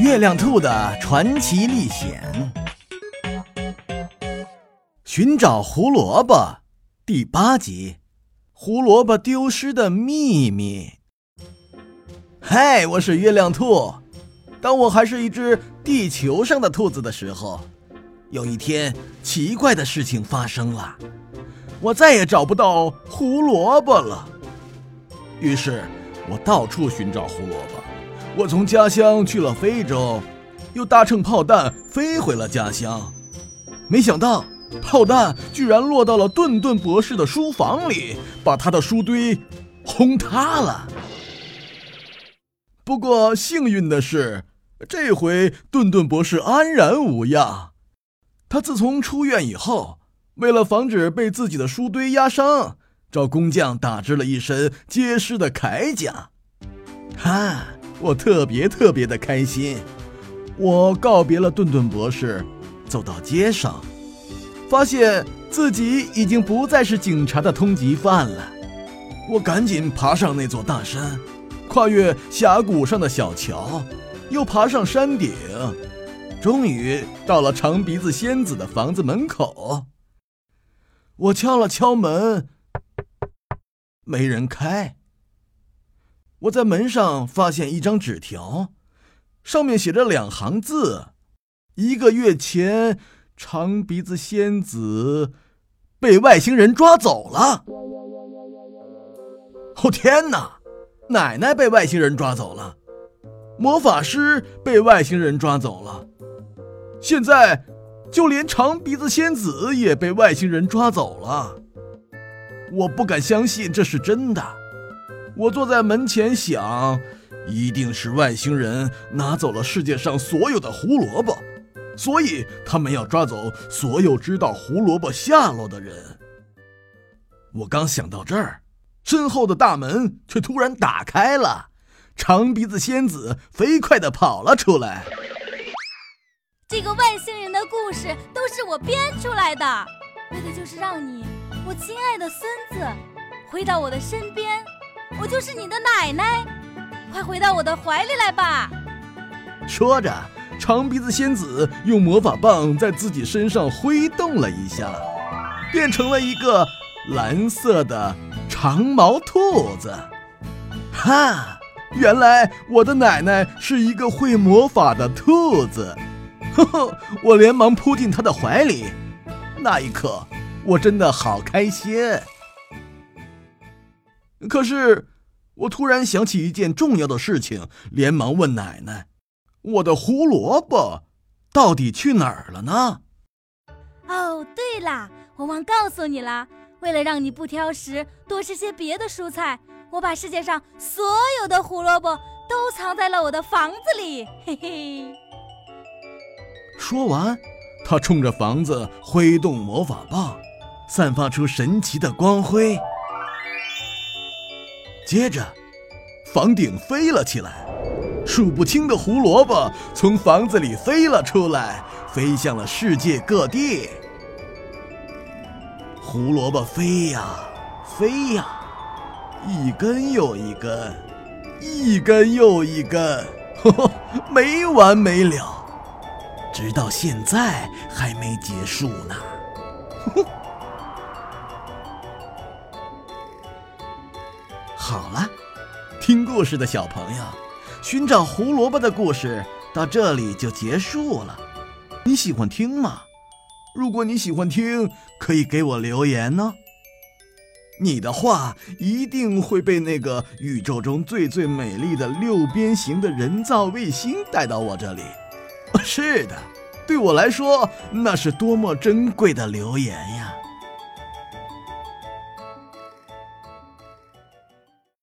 月亮兔的传奇历险，寻找胡萝卜第八集：胡萝卜丢失的秘密。嗨，我是月亮兔。当我还是一只地球上的兔子的时候，有一天奇怪的事情发生了，我再也找不到胡萝卜了。于是，我到处寻找胡萝卜。我从家乡去了非洲，又搭乘炮弹飞回了家乡。没想到，炮弹居然落到了顿顿博士的书房里，把他的书堆轰塌了。不过幸运的是，这回顿顿博士安然无恙。他自从出院以后，为了防止被自己的书堆压伤，找工匠打制了一身结实的铠甲。哈。我特别特别的开心，我告别了顿顿博士，走到街上，发现自己已经不再是警察的通缉犯了。我赶紧爬上那座大山，跨越峡谷上的小桥，又爬上山顶，终于到了长鼻子仙子的房子门口。我敲了敲门，没人开。我在门上发现一张纸条，上面写着两行字：一个月前，长鼻子仙子被外星人抓走了。哦天哪！奶奶被外星人抓走了，魔法师被外星人抓走了，现在就连长鼻子仙子也被外星人抓走了。我不敢相信这是真的。我坐在门前想，一定是外星人拿走了世界上所有的胡萝卜，所以他们要抓走所有知道胡萝卜下落的人。我刚想到这儿，身后的大门却突然打开了，长鼻子仙子飞快地跑了出来。这个外星人的故事都是我编出来的，为的就是让你，我亲爱的孙子，回到我的身边。我就是你的奶奶，快回到我的怀里来吧！说着，长鼻子仙子用魔法棒在自己身上挥动了一下，变成了一个蓝色的长毛兔子。哈，原来我的奶奶是一个会魔法的兔子！呵呵，我连忙扑进她的怀里，那一刻，我真的好开心。可是，我突然想起一件重要的事情，连忙问奶奶：“我的胡萝卜到底去哪儿了呢？”哦，对了，我忘告诉你了。为了让你不挑食，多吃些别的蔬菜，我把世界上所有的胡萝卜都藏在了我的房子里。嘿嘿。说完，他冲着房子挥动魔法棒，散发出神奇的光辉。接着，房顶飞了起来，数不清的胡萝卜从房子里飞了出来，飞向了世界各地。胡萝卜飞呀飞呀，一根又一根，一根又一根，没完没了，直到现在还没结束呢。好了，听故事的小朋友，寻找胡萝卜的故事到这里就结束了。你喜欢听吗？如果你喜欢听，可以给我留言呢。你的话一定会被那个宇宙中最最美丽的六边形的人造卫星带到我这里。是的，对我来说，那是多么珍贵的留言呀！